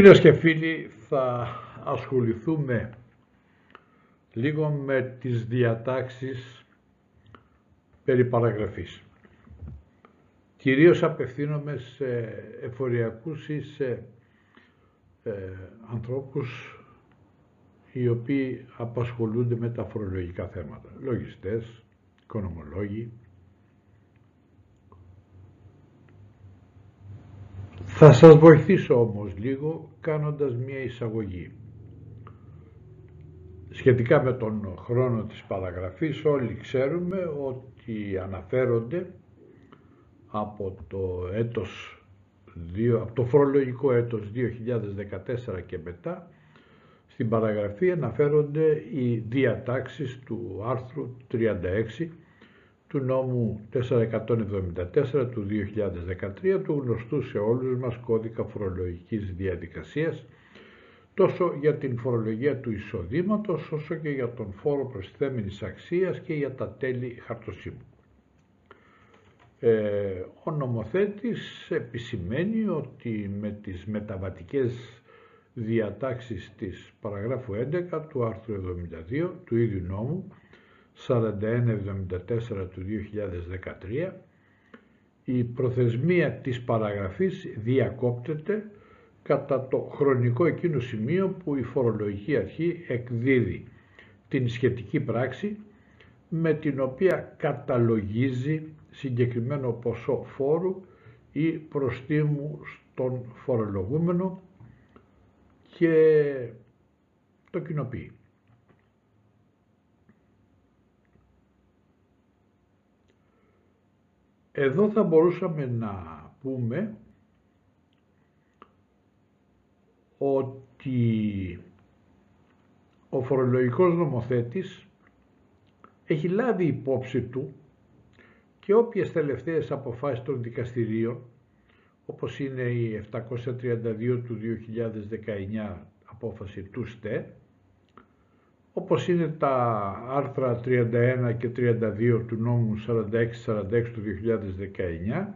Φίλες και φίλοι, θα ασχοληθούμε λίγο με τις διατάξεις περί παραγραφής. Κυρίως απευθύνομαι σε εφοριακούς ή σε ε, ανθρώπους οι οποίοι απασχολούνται με τα φορολογικά θέματα. Λογιστές, οικονομολόγοι, Θα σας βοηθήσω όμως λίγο κάνοντας μία εισαγωγή. Σχετικά με τον χρόνο της παραγραφής όλοι ξέρουμε ότι αναφέρονται από το έτος από το φορολογικό έτος 2014 και μετά στην παραγραφή αναφέρονται οι διατάξεις του άρθρου 36 του νόμου 474 του 2013 του γνωστού σε όλους μας κώδικα φορολογικής διαδικασίας τόσο για την φορολογία του εισοδήματος όσο και για τον φόρο προσθέμενης αξίας και για τα τέλη χαρτοσύμου. Ε, ο νομοθέτης επισημαίνει ότι με τις μεταβατικές διατάξεις της παραγράφου 11 του άρθρου 72 του ίδιου νόμου 4174 του 2013 η προθεσμία της παραγραφής διακόπτεται κατά το χρονικό εκείνο σημείο που η φορολογική αρχή εκδίδει την σχετική πράξη με την οποία καταλογίζει συγκεκριμένο ποσό φόρου ή προστίμου στον φορολογούμενο και το κοινοποιεί. Εδώ θα μπορούσαμε να πούμε ότι ο φορολογικός νομοθέτης έχει λάβει υπόψη του και όποιες τελευταίες αποφάσεις των δικαστηρίων, όπως είναι η 732 του 2019 απόφαση του ΣΤΕ, όπως είναι τα άρθρα 31 και 32 του νόμου 46-46 του 2019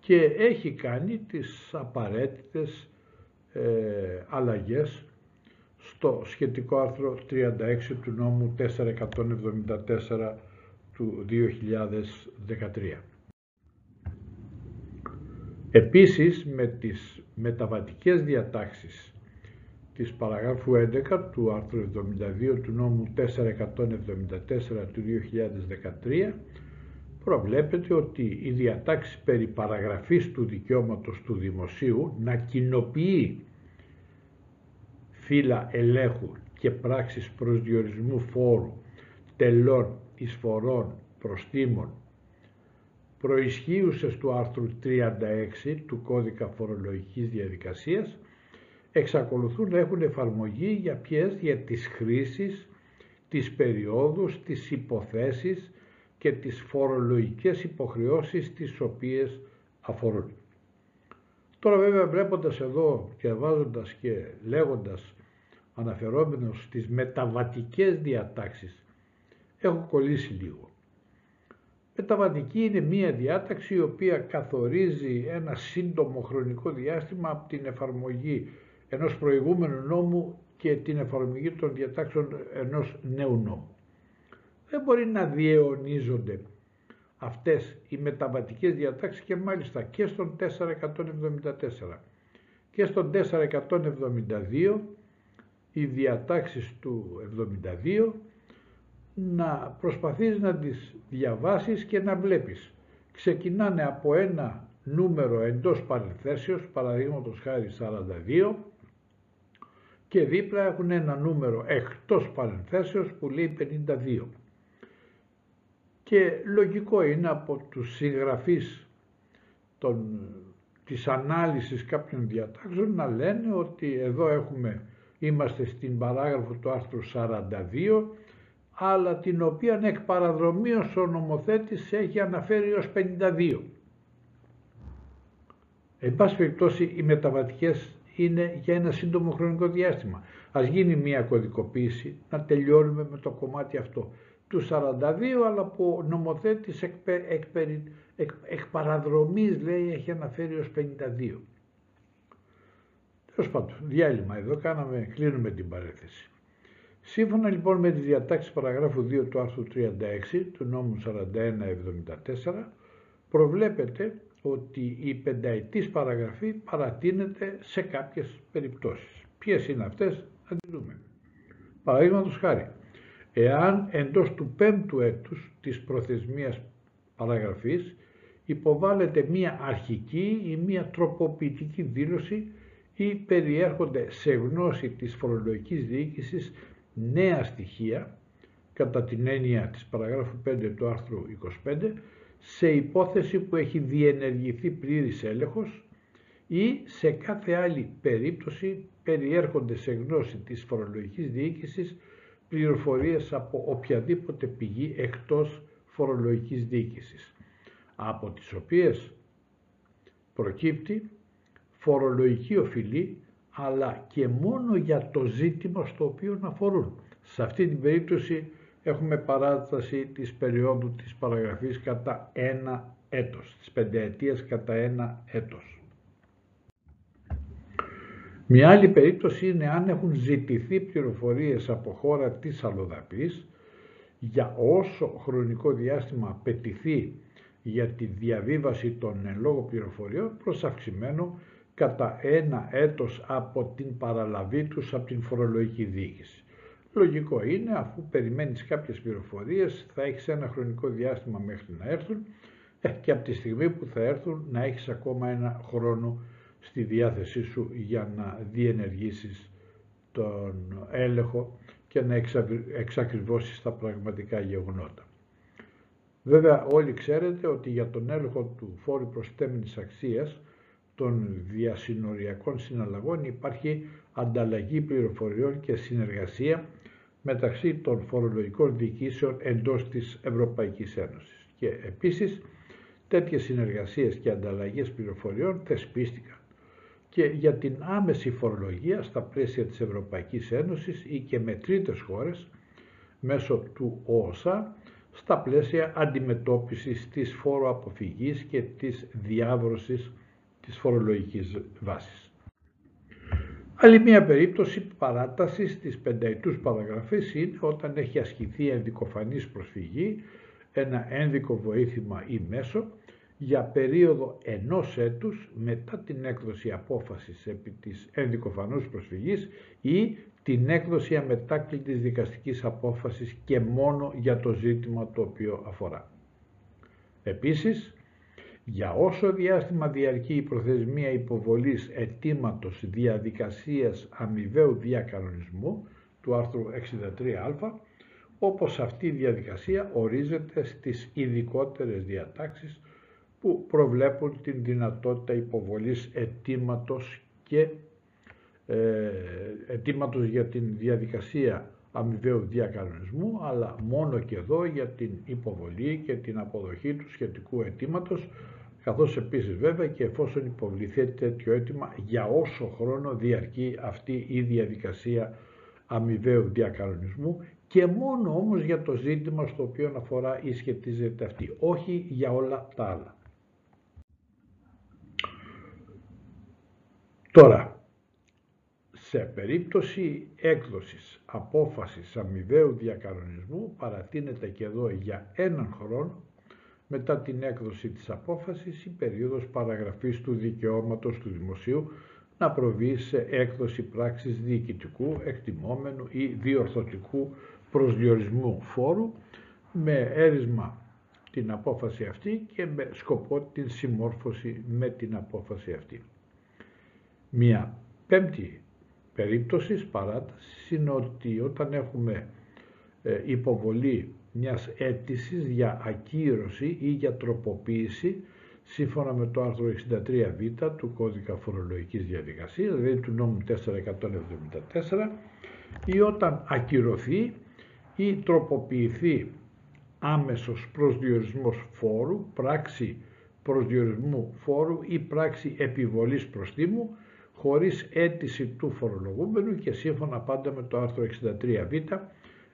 και έχει κάνει τις απαραίτητες ε, αλλαγές στο σχετικό άρθρο 36 του νόμου 474 του 2013. Επίσης με τις μεταβατικές διατάξεις της παραγράφου 11 του άρθρου 72 του νόμου 474 του 2013 προβλέπεται ότι η διατάξη περί παραγραφής του δικαιώματος του δημοσίου να κοινοποιεί φύλλα ελέγχου και πράξεις προσδιορισμού φόρου, τελών, εισφορών, προστήμων προισχύουσες του άρθρου 36 του Κώδικα Φορολογικής Διαδικασίας εξακολουθούν να έχουν εφαρμογή για ποιες, για τις χρήσεις, τις περιόδους, τις υποθέσεις και τις φορολογικές υποχρεώσεις τις οποίες αφορούν. Τώρα βέβαια βλέποντας εδώ και βάζοντας και λέγοντας αναφερόμενος στις μεταβατικές διατάξεις έχω κολλήσει λίγο. Μεταβατική είναι μία διάταξη η οποία καθορίζει ένα σύντομο χρονικό διάστημα από την εφαρμογή ενός προηγούμενου νόμου και την εφαρμογή των διατάξεων ενός νέου νόμου. Δεν μπορεί να διαιωνίζονται αυτές οι μεταβατικές διατάξεις και μάλιστα και στον 474 και στον 472 οι διατάξεις του 72 να προσπαθείς να τις διαβάσεις και να βλέπεις. Ξεκινάνε από ένα νούμερο εντός παρενθέσεως, παραδείγματος χάρη 42, και δίπλα έχουν ένα νούμερο εκτός παρενθέσεως που λέει 52. Και λογικό είναι από τους συγγραφείς των, της ανάλυσης κάποιων διατάξεων να λένε ότι εδώ έχουμε, είμαστε στην παράγραφο του άρθρου 42 αλλά την οποία εκ παραδρομίως ο νομοθέτης έχει αναφέρει ως 52. Εν πάση περιπτώσει οι μεταβατικές είναι για ένα σύντομο χρονικό διάστημα. Ας γίνει μια κωδικοποίηση, να τελειώνουμε με το κομμάτι αυτό του 42, αλλά που ο νομοθέτης εκ, εκ, εκ, εκ παραδρομής λέει έχει αναφέρει ως 52. Τέλος πάντων, διάλειμμα εδώ, κάναμε, κλείνουμε την παρέθεση. Σύμφωνα λοιπόν με τις διατάξεις παραγράφου 2 του άρθρου 36 του νόμου 4174, προβλέπεται ότι η πενταετής παραγραφή παρατείνεται σε κάποιες περιπτώσεις. Ποιες είναι αυτές, θα τις δούμε. Παραδείγματος χάρη, εάν εντός του πέμπτου έτους της προθεσμίας παραγραφής υποβάλλεται μία αρχική ή μία τροποποιητική δήλωση ή περιέρχονται σε γνώση της φορολογικής διοίκησης νέα στοιχεία κατά την έννοια της παραγράφου 5 του άρθρου 25 σε υπόθεση που έχει διενεργηθεί πλήρης έλεγχος ή σε κάθε άλλη περίπτωση περιέρχονται σε γνώση της φορολογικής διοίκησης πληροφορίες από οποιαδήποτε πηγή εκτός φορολογικής διοίκησης, από τις οποίες προκύπτει φορολογική οφειλή αλλά και μόνο για το ζήτημα στο οποίο αφορούν. Σε αυτή την περίπτωση έχουμε παράταση της περίοδου της παραγραφής κατά ένα έτος, της πενταετίας κατά ένα έτος. Μια άλλη περίπτωση είναι αν έχουν ζητηθεί πληροφορίες από χώρα της αλλοδαπής για όσο χρονικό διάστημα απαιτηθεί για τη διαβίβαση των εν λόγω πληροφοριών προς αυξημένο κατά ένα έτος από την παραλαβή τους από την φορολογική διοίκηση. Λογικό είναι, αφού περιμένεις κάποιες πληροφορίες, θα έχεις ένα χρονικό διάστημα μέχρι να έρθουν ε, και από τη στιγμή που θα έρθουν να έχεις ακόμα ένα χρόνο στη διάθεσή σου για να διενεργήσεις τον έλεγχο και να εξακριβώσεις τα πραγματικά γεγονότα. Βέβαια όλοι ξέρετε ότι για τον έλεγχο του φόρου προστέμενης αξίας των διασυνοριακών συναλλαγών υπάρχει ανταλλαγή πληροφοριών και συνεργασία μεταξύ των φορολογικών διοικήσεων εντός της Ευρωπαϊκής Ένωσης. Και επίσης τέτοιες συνεργασίες και ανταλλαγές πληροφοριών θεσπίστηκαν και για την άμεση φορολογία στα πλαίσια της Ευρωπαϊκής Ένωσης ή και με τρίτες χώρες μέσω του ΟΟΣΑ στα πλαίσια αντιμετώπισης της φοροαποφυγής και της διάβρωσης της φορολογικής βάσης. Άλλη μία περίπτωση παράτασης της πενταετούς παραγραφής είναι όταν έχει ασκηθεί ενδικοφανής προσφυγή, ένα ένδικο βοήθημα ή μέσο, για περίοδο ενός έτους μετά την έκδοση απόφασης επί της ενδικοφανούς προσφυγής ή την έκδοση αμετάκλητης δικαστικής απόφασης και μόνο για το ζήτημα το οποίο αφορά. Επίσης, για όσο διάστημα διαρκεί η προθεσμία υποβολής αιτήματος διαδικασίας αμοιβαίου διακανονισμού του άρθρου 63α, όπως αυτή η διαδικασία ορίζεται στις ειδικότερες διατάξεις που προβλέπουν την δυνατότητα υποβολής αιτήματος και ε, αιτήματος για την διαδικασία αμοιβαίου διακανονισμού, αλλά μόνο και εδώ για την υποβολή και την αποδοχή του σχετικού αιτήματος καθώς επίσης βέβαια και εφόσον υποβληθεί τέτοιο αίτημα για όσο χρόνο διαρκεί αυτή η διαδικασία αμοιβαίου διακανονισμού και μόνο όμως για το ζήτημα στο οποίο αφορά ή σχετίζεται αυτή, όχι για όλα τα άλλα. Τώρα, σε περίπτωση έκδοσης απόφασης αμοιβαίου διακανονισμού παρατείνεται και εδώ για έναν χρόνο μετά την έκδοση της απόφασης η περίοδος παραγραφής του δικαιώματος του δημοσίου να προβεί σε έκδοση πράξης διοικητικού, εκτιμόμενου ή διορθωτικού προσδιορισμού φόρου με έρισμα την απόφαση αυτή και με σκοπό την συμμόρφωση με την απόφαση αυτή. Μια πέμπτη περίπτωση παράτασης είναι ότι όταν έχουμε ε, υποβολή μιας αίτησης για ακύρωση ή για τροποποίηση σύμφωνα με το άρθρο 63β του κώδικα φορολογικής διαδικασίας, δηλαδή του νόμου 4174, ή όταν ακυρωθεί ή τροποποιηθεί άμεσος προσδιορισμός φόρου, πράξη προσδιορισμού φόρου ή πράξη επιβολής προστίμου, χωρίς αίτηση του φορολογούμενου και σύμφωνα πάντα με το άρθρο 63β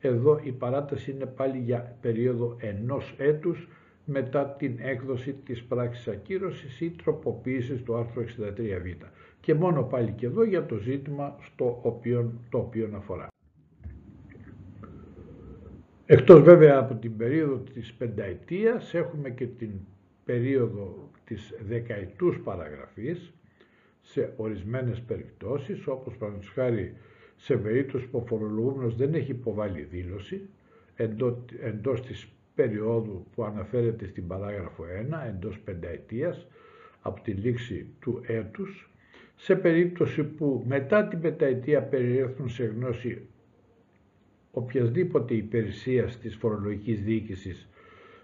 εδώ η παράταση είναι πάλι για περίοδο ενός έτους μετά την έκδοση της πράξης ακύρωσης ή τροποποίησης του άρθρου 63β και μόνο πάλι και εδώ για το ζήτημα στο οποίο, το οποίο αφορά. Εκτός βέβαια από την περίοδο της πενταετίας έχουμε και την περίοδο της δεκαετούς παραγραφής σε ορισμένες περιπτώσεις όπως παραδείγματος χάρη σε περίπτωση που ο φορολογούμενος δεν έχει υποβάλει δήλωση εντός, εντός της περίοδου που αναφέρεται στην παράγραφο 1 εντός πενταετίας από τη λήξη του έτους σε περίπτωση που μετά την πενταετία περιέχουν σε γνώση οποιασδήποτε υπηρεσία της φορολογικής διοίκησης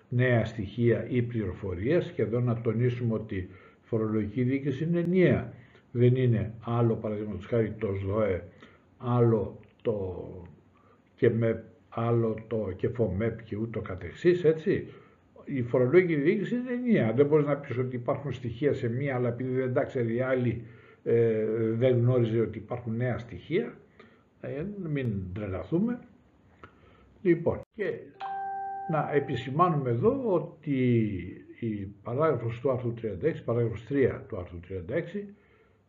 νέα στοιχεία ή πληροφορίες και εδώ να τονίσουμε ότι η φορολογική διοίκηση είναι ενιαία. Δεν είναι άλλο παραδείγματος χάρη το ΣΔΟΕ, άλλο το και με άλλο το ΚΕΦΟΜΕΠ και ούτω καθεξής, έτσι. Η φορολογική διοίκηση είναι ενιαία. Δεν μπορείς να πεις ότι υπάρχουν στοιχεία σε μία, αλλά επειδή δεν τα ξέρει η άλλη, ε, δεν γνώριζε ότι υπάρχουν νέα στοιχεία. Ε, μην τρελαθούμε. Λοιπόν, και να επισημάνουμε εδώ ότι η παράγραφος του άρθρου 36, παράγραφος 3 του άρθρου 36,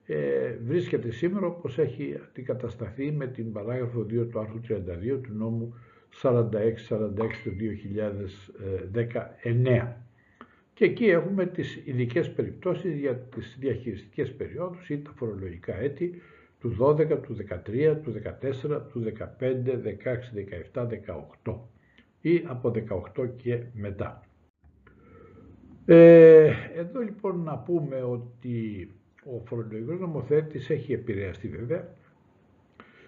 ε, βρίσκεται σήμερα όπως έχει αντικατασταθεί με την παράγραφο 2 του άρθρου 32 του νόμου 46-46 του 2019. Και εκεί έχουμε τις ειδικές περιπτώσεις για τις διαχειριστικές περιόδους ή τα φορολογικά έτη του 12, του 13, του 14, του 15, 16, 17, 18 ή από 18 και μετά. Ε, εδώ λοιπόν να πούμε ότι ο φορολογικός νομοθέτης έχει επηρεαστεί βέβαια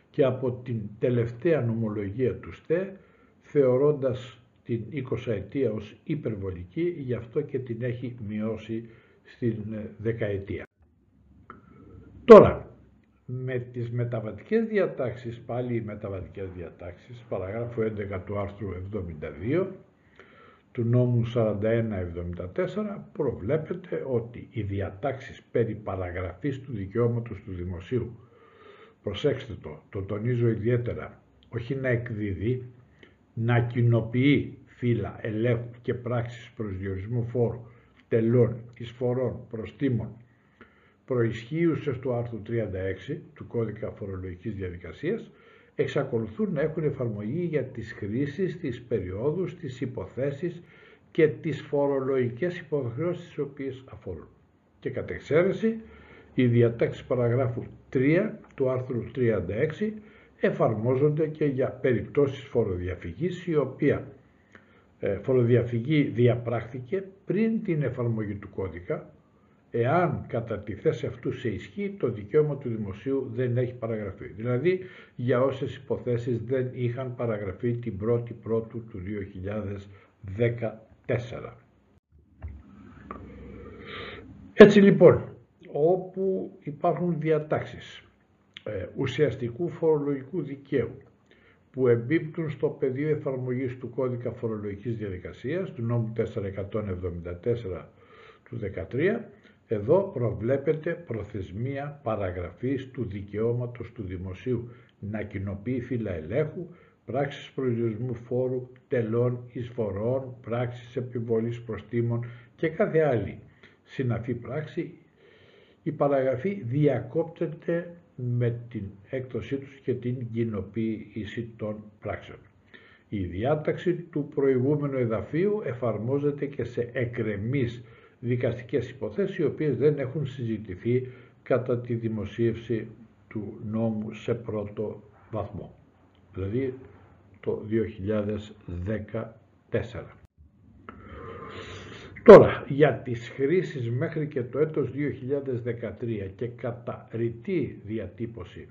και από την τελευταία νομολογία του ΣΤΕ θεωρώντας την 20 ετία ως υπερβολική, γι' αυτό και την έχει μειώσει στην δεκαετία. Τώρα, με τις μεταβατικές διατάξεις, πάλι οι μεταβατικές διατάξεις, παραγράφου 11 του άρθρου 72 του νόμου 4174 προβλέπεται ότι οι διατάξεις περί παραγραφής του δικαιώματος του δημοσίου, προσέξτε το, το τονίζω ιδιαίτερα, όχι να εκδίδει, να κοινοποιεί φύλλα ελέγχου και πράξεις προσδιορισμού φόρου, τελών, εισφορών, προστήμων, προισχύουσες του άρθρου 36 του Κώδικα Φορολογικής Διαδικασίας εξακολουθούν να έχουν εφαρμογή για τις χρήσεις, τις περιόδους, τις υποθέσεις και τις φορολογικές υποχρεώσεις τις οποίες αφορούν. Και κατ' εξαίρεση, οι διατάξεις παραγράφου 3 του άρθρου 36 εφαρμόζονται και για περιπτώσεις φοροδιαφυγής η οποία ε, φοροδιαφυγή διαπράχθηκε πριν την εφαρμογή του κώδικα εάν κατά τη θέση αυτού σε ισχύ το δικαίωμα του δημοσίου δεν έχει παραγραφεί. Δηλαδή για όσες υποθέσεις δεν είχαν παραγραφεί την 1η Πρώτου του 2014. Έτσι λοιπόν, όπου υπάρχουν διατάξεις ε, ουσιαστικού φορολογικού δικαίου που εμπίπτουν στο πεδίο εφαρμογής του κώδικα φορολογικής διαδικασίας του νόμου 474 του 2013 εδώ προβλέπεται προθεσμία παραγραφής του δικαιώματος του δημοσίου να κοινοποιεί φύλλα ελέγχου, πράξεις προσδιορισμού φόρου, τελών, εισφορών, πράξεις επιβολής προστήμων και κάθε άλλη συναφή πράξη. Η παραγραφή διακόπτεται με την έκδοσή τους και την κοινοποίηση των πράξεων. Η διάταξη του προηγούμενου εδαφίου εφαρμόζεται και σε εκρεμείς δικαστικές υποθέσεις οι οποίες δεν έχουν συζητηθεί κατά τη δημοσίευση του νόμου σε πρώτο βαθμό, δηλαδή το 2014. Τώρα, για τις χρήσεις μέχρι και το έτος 2013 και κατά ρητή διατύπωση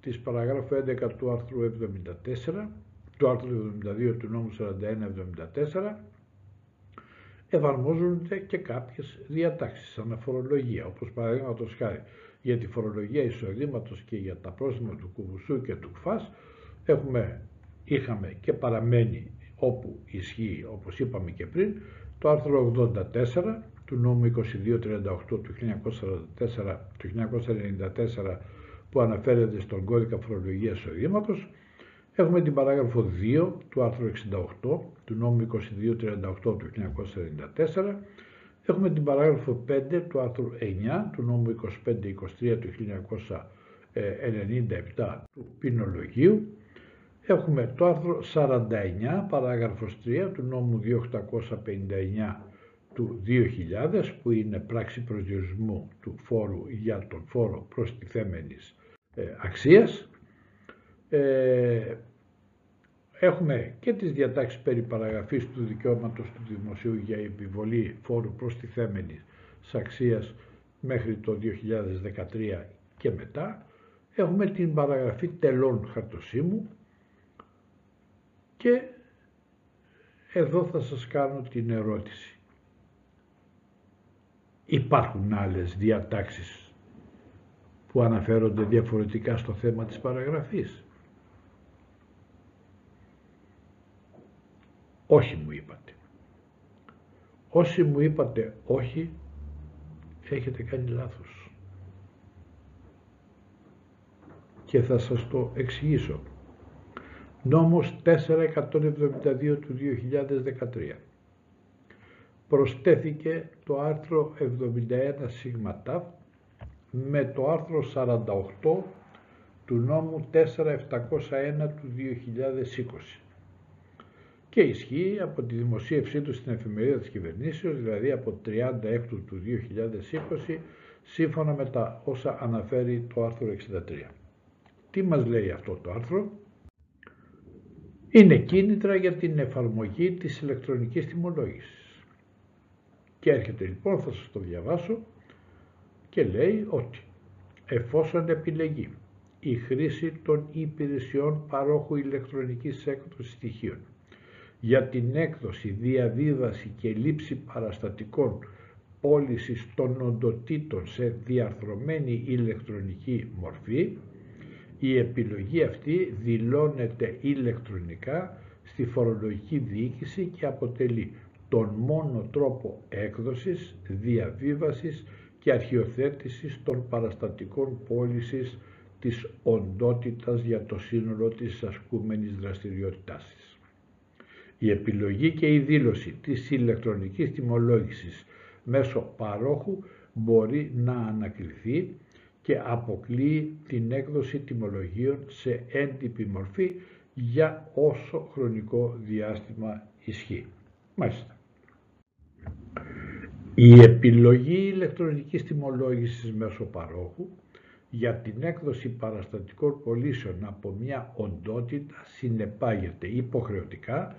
της παραγράφου 11 του άρθρου 74, του άρθρου 72 του νόμου 4174, εφαρμόζονται και κάποιες διατάξεις, αναφορολογία, όπως παραδείγματος χάρη για τη φορολογία εισοδήματος και για τα πρόστιμα του κουβουσού και του ΚΦΑΣ, έχουμε, είχαμε και παραμένει όπου ισχύει, όπως είπαμε και πριν, το άρθρο 84 του νόμου 2238 του 1944, του 1994 που αναφέρεται στον κώδικα φορολογίας εισοδήματος, Έχουμε την παράγραφο 2 του άρθρου 68 του νόμου 2238 του 1994. Έχουμε την παράγραφο 5 του άρθρου 9 του νόμου 2523 του 1997 του ποινολογίου. Έχουμε το άρθρο 49 παράγραφος 3 του νόμου 2859 του 2000 που είναι πράξη προσδιορισμού του φόρου για τον φόρο προστιθέμενης ε, αξίας ε, έχουμε και τις διατάξεις περί παραγραφής του δικαιώματος του δημοσίου για επιβολή φόρου προστιθέμενης αξίας μέχρι το 2013 και μετά. Έχουμε την παραγραφή τελών χαρτοσύμου και εδώ θα σας κάνω την ερώτηση. Υπάρχουν άλλες διατάξεις που αναφέρονται διαφορετικά στο θέμα της παραγραφής; Όχι μου είπατε. Όσοι μου είπατε όχι, έχετε κάνει λάθος. Και θα σας το εξηγήσω. Νόμος 472 του 2013. Προστέθηκε το άρθρο 71 σίγμα με το άρθρο 48 του νόμου 4701 του 2020 και ισχύει από τη δημοσίευσή του στην εφημερίδα της κυβερνήσεως, δηλαδή από 36 του 2020, σύμφωνα με τα όσα αναφέρει το άρθρο 63. Τι μας λέει αυτό το άρθρο; Είναι κίνητρα για την εφαρμογή της ηλεκτρονικής τιμολόγησης. Και έρχεται λοιπόν, θα σας το διαβάσω, και λέει ότι εφόσον επιλεγεί η χρήση των υπηρεσιών παρόχου ηλεκτρονικής έκδοσης στοιχείων για την έκδοση, διαβίβαση και λήψη παραστατικών πώλησης των οντοτήτων σε διαρθρωμένη ηλεκτρονική μορφή, η επιλογή αυτή δηλώνεται ηλεκτρονικά στη φορολογική διοίκηση και αποτελεί τον μόνο τρόπο έκδοσης, διαβίβασης και αρχιοθέτησης των παραστατικών πώλησης της οντότητας για το σύνολο της ασκούμενης δραστηριότητάς της. Η επιλογή και η δήλωση της ηλεκτρονικής τιμολόγησης μέσω παρόχου μπορεί να ανακληθεί και αποκλείει την έκδοση τιμολογίων σε έντυπη μορφή για όσο χρονικό διάστημα ισχύει. Μάλιστα. Η επιλογή ηλεκτρονικής τιμολόγησης μέσω παρόχου για την έκδοση παραστατικών πωλήσεων από μια οντότητα συνεπάγεται υποχρεωτικά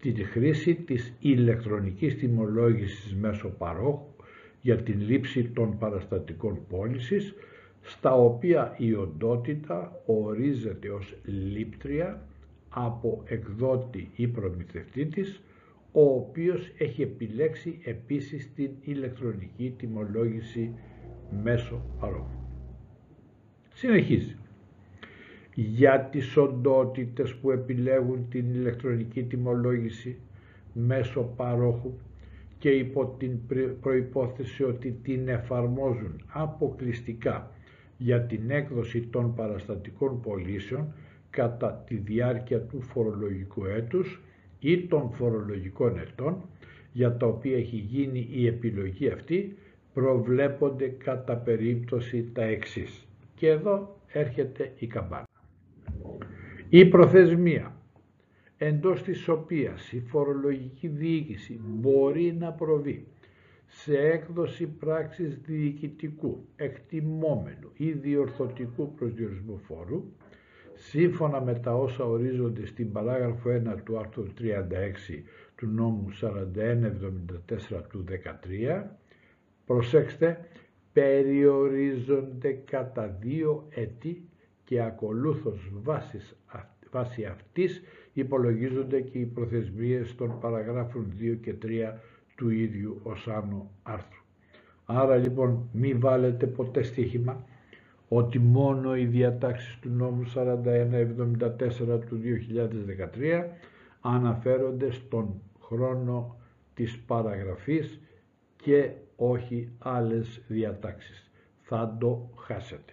τη χρήση της ηλεκτρονικής τιμολόγησης μέσω παρόχου για την λήψη των παραστατικών πώλησης, στα οποία η οντότητα ορίζεται ως λήπτρια από εκδότη ή προμηθευτή της, ο οποίος έχει επιλέξει επίσης την ηλεκτρονική τιμολόγηση μέσω παρόχου. Συνεχίζει για τις οντότητες που επιλέγουν την ηλεκτρονική τιμολόγηση μέσω παρόχου και υπό την προϋπόθεση ότι την εφαρμόζουν αποκλειστικά για την έκδοση των παραστατικών πωλήσεων κατά τη διάρκεια του φορολογικού έτους ή των φορολογικών ετών για τα οποία έχει γίνει η επιλογή αυτή προβλέπονται κατά περίπτωση τα εξής. Και εδώ έρχεται η καμπάνα. Η προθεσμία εντός της οποίας η φορολογική διοίκηση μπορεί να προβεί σε έκδοση πράξης διοικητικού, εκτιμόμενου ή διορθωτικού προσδιορισμού φόρου, σύμφωνα με τα όσα ορίζονται στην παράγραφο 1 του άρθρου 36 του νόμου 4174 του 13, προσέξτε, περιορίζονται κατά δύο έτη και ακολούθως βάσει αυτής υπολογίζονται και οι προθεσμίες των παραγράφων 2 και 3 του ίδιου ως άνω άρθρου. Άρα λοιπόν μη βάλετε ποτέ στοίχημα ότι μόνο οι διατάξεις του νόμου 4174 του 2013 αναφέρονται στον χρόνο της παραγραφής και όχι άλλες διατάξεις. Θα το χάσετε.